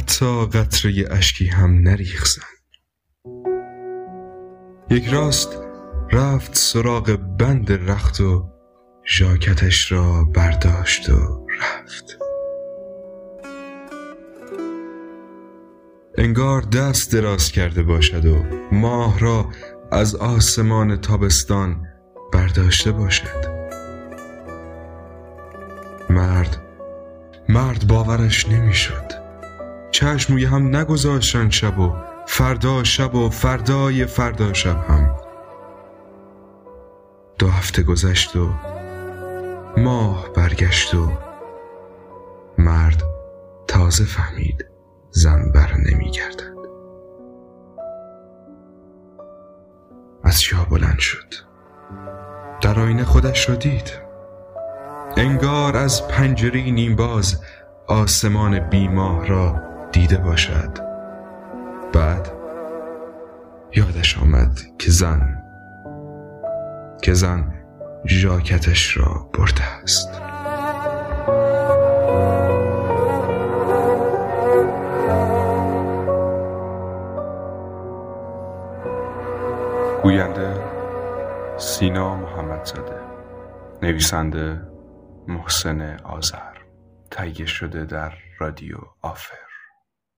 حتی قطره اشکی هم نریخزن یک راست رفت سراغ بند رخت و ژاکتش را برداشت و رفت. انگار دست دراز کرده باشد و ماه را از آسمان تابستان برداشته باشد. مرد مرد باورش نمی‌شد. چشم روی هم نگذاشتن شب و فردا شب و فردای فردا شب هم. دو هفته گذشت و ماه برگشت و مرد تازه فهمید زن بر نمیگردد. از جا بلند شد. در آینه خودش را دید. انگار از پنجره نیم باز آسمان بیماه را دیده باشد. بعد یادش آمد که زن که زن ژاکتش را برده است. گوینده سینا محمدزاده نویسنده محسن آذر تهیه شده در رادیو آفر.